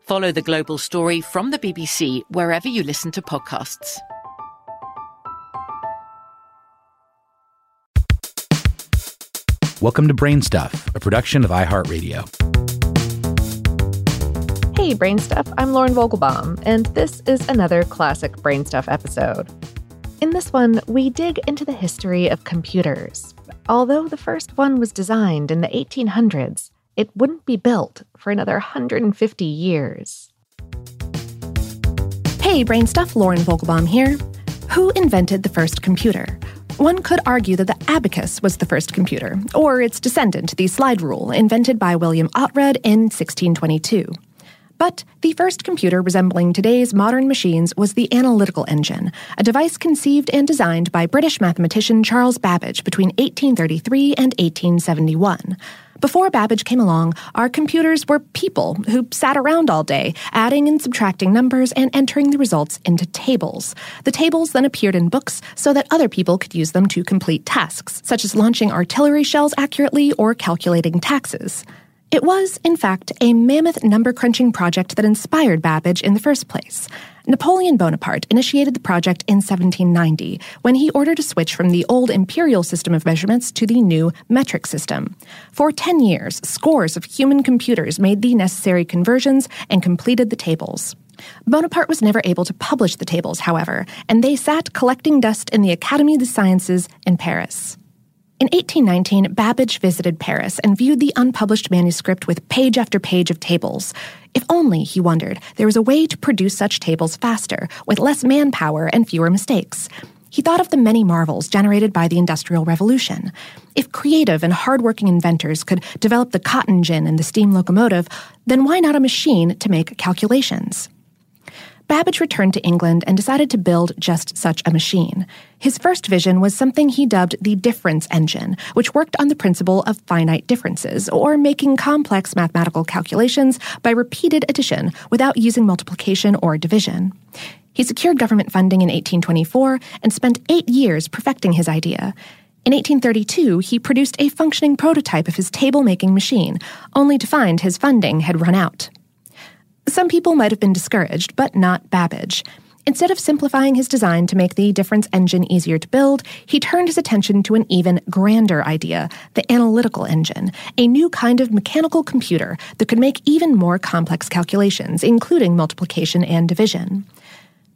Follow the global story from the BBC wherever you listen to podcasts. Welcome to Brainstuff, a production of iHeartRadio. Hey, Brainstuff, I'm Lauren Vogelbaum, and this is another classic Brainstuff episode. In this one, we dig into the history of computers. Although the first one was designed in the 1800s, it wouldn't be built for another 150 years. Hey, Brainstuff, Lauren Vogelbaum here. Who invented the first computer? One could argue that the abacus was the first computer, or its descendant, the slide rule, invented by William Oughtred in 1622. But the first computer resembling today's modern machines was the analytical engine, a device conceived and designed by British mathematician Charles Babbage between 1833 and 1871. Before Babbage came along, our computers were people who sat around all day, adding and subtracting numbers and entering the results into tables. The tables then appeared in books so that other people could use them to complete tasks, such as launching artillery shells accurately or calculating taxes. It was, in fact, a mammoth number crunching project that inspired Babbage in the first place. Napoleon Bonaparte initiated the project in 1790 when he ordered a switch from the old imperial system of measurements to the new metric system. For 10 years, scores of human computers made the necessary conversions and completed the tables. Bonaparte was never able to publish the tables, however, and they sat collecting dust in the Académie des Sciences in Paris. In 1819, Babbage visited Paris and viewed the unpublished manuscript with page after page of tables. If only, he wondered, there was a way to produce such tables faster, with less manpower and fewer mistakes. He thought of the many marvels generated by the Industrial Revolution. If creative and hardworking inventors could develop the cotton gin and the steam locomotive, then why not a machine to make calculations? Babbage returned to England and decided to build just such a machine. His first vision was something he dubbed the difference engine, which worked on the principle of finite differences, or making complex mathematical calculations by repeated addition without using multiplication or division. He secured government funding in 1824 and spent eight years perfecting his idea. In 1832, he produced a functioning prototype of his table making machine, only to find his funding had run out. Some people might have been discouraged, but not Babbage. Instead of simplifying his design to make the difference engine easier to build, he turned his attention to an even grander idea the analytical engine, a new kind of mechanical computer that could make even more complex calculations, including multiplication and division.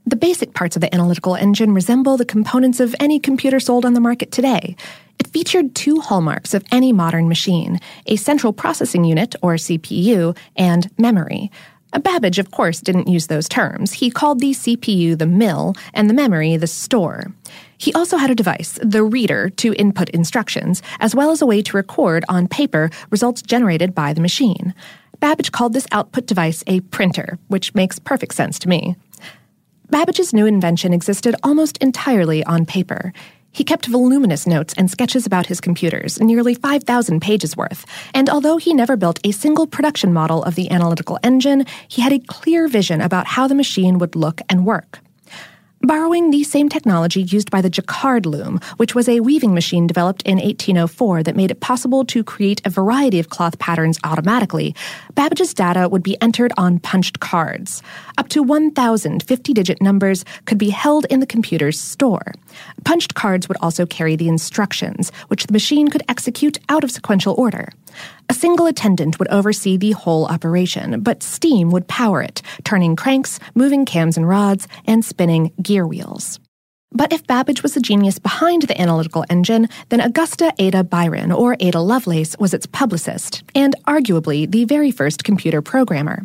The basic parts of the analytical engine resemble the components of any computer sold on the market today. It featured two hallmarks of any modern machine a central processing unit, or CPU, and memory. Uh, Babbage, of course, didn't use those terms. He called the CPU the mill and the memory the store. He also had a device, the reader, to input instructions, as well as a way to record on paper results generated by the machine. Babbage called this output device a printer, which makes perfect sense to me. Babbage's new invention existed almost entirely on paper. He kept voluminous notes and sketches about his computers, nearly 5,000 pages worth, and although he never built a single production model of the analytical engine, he had a clear vision about how the machine would look and work borrowing the same technology used by the Jacquard loom, which was a weaving machine developed in 1804 that made it possible to create a variety of cloth patterns automatically, Babbage's data would be entered on punched cards. Up to 1,000 50 digit numbers could be held in the computer's store. Punched cards would also carry the instructions, which the machine could execute out of sequential order. A single attendant would oversee the whole operation, but steam would power it, turning cranks, moving cams and rods, and spinning gear wheels. But if Babbage was the genius behind the analytical engine, then Augusta Ada Byron, or Ada Lovelace, was its publicist, and arguably the very first computer programmer.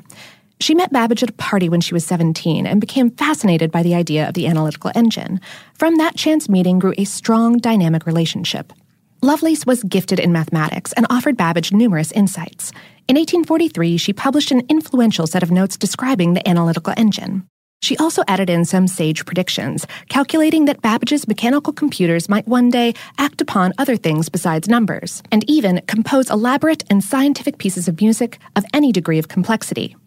She met Babbage at a party when she was 17 and became fascinated by the idea of the analytical engine. From that chance meeting grew a strong, dynamic relationship. Lovelace was gifted in mathematics and offered Babbage numerous insights. In 1843, she published an influential set of notes describing the analytical engine. She also added in some sage predictions, calculating that Babbage's mechanical computers might one day act upon other things besides numbers, and even compose elaborate and scientific pieces of music of any degree of complexity.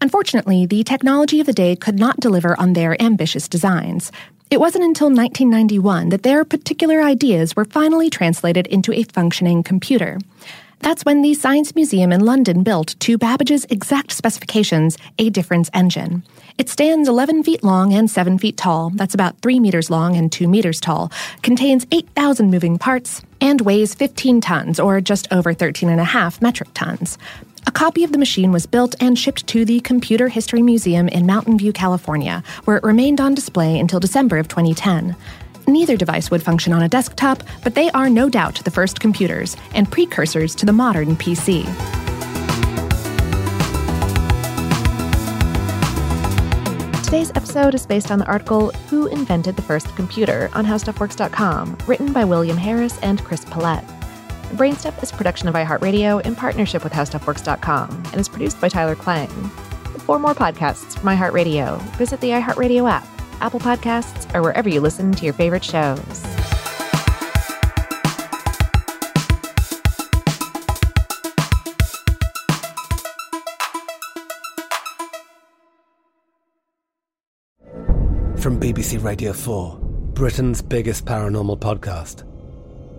Unfortunately, the technology of the day could not deliver on their ambitious designs. It wasn't until 1991 that their particular ideas were finally translated into a functioning computer. That's when the Science Museum in London built, to Babbage's exact specifications, a difference engine. It stands 11 feet long and 7 feet tall, that's about 3 meters long and 2 meters tall, contains 8,000 moving parts, and weighs 15 tons, or just over 13 and a half metric tons. A copy of the machine was built and shipped to the Computer History Museum in Mountain View, California, where it remained on display until December of 2010. Neither device would function on a desktop, but they are no doubt the first computers and precursors to the modern PC. Today's episode is based on the article Who Invented the First Computer on HowStuffWorks.com, written by William Harris and Chris Pollette. Brainstuff is a production of iHeartRadio in partnership with HowStuffWorks.com and is produced by Tyler Klang. For more podcasts from iHeartRadio, visit the iHeartRadio app, Apple Podcasts, or wherever you listen to your favorite shows. From BBC Radio 4, Britain's biggest paranormal podcast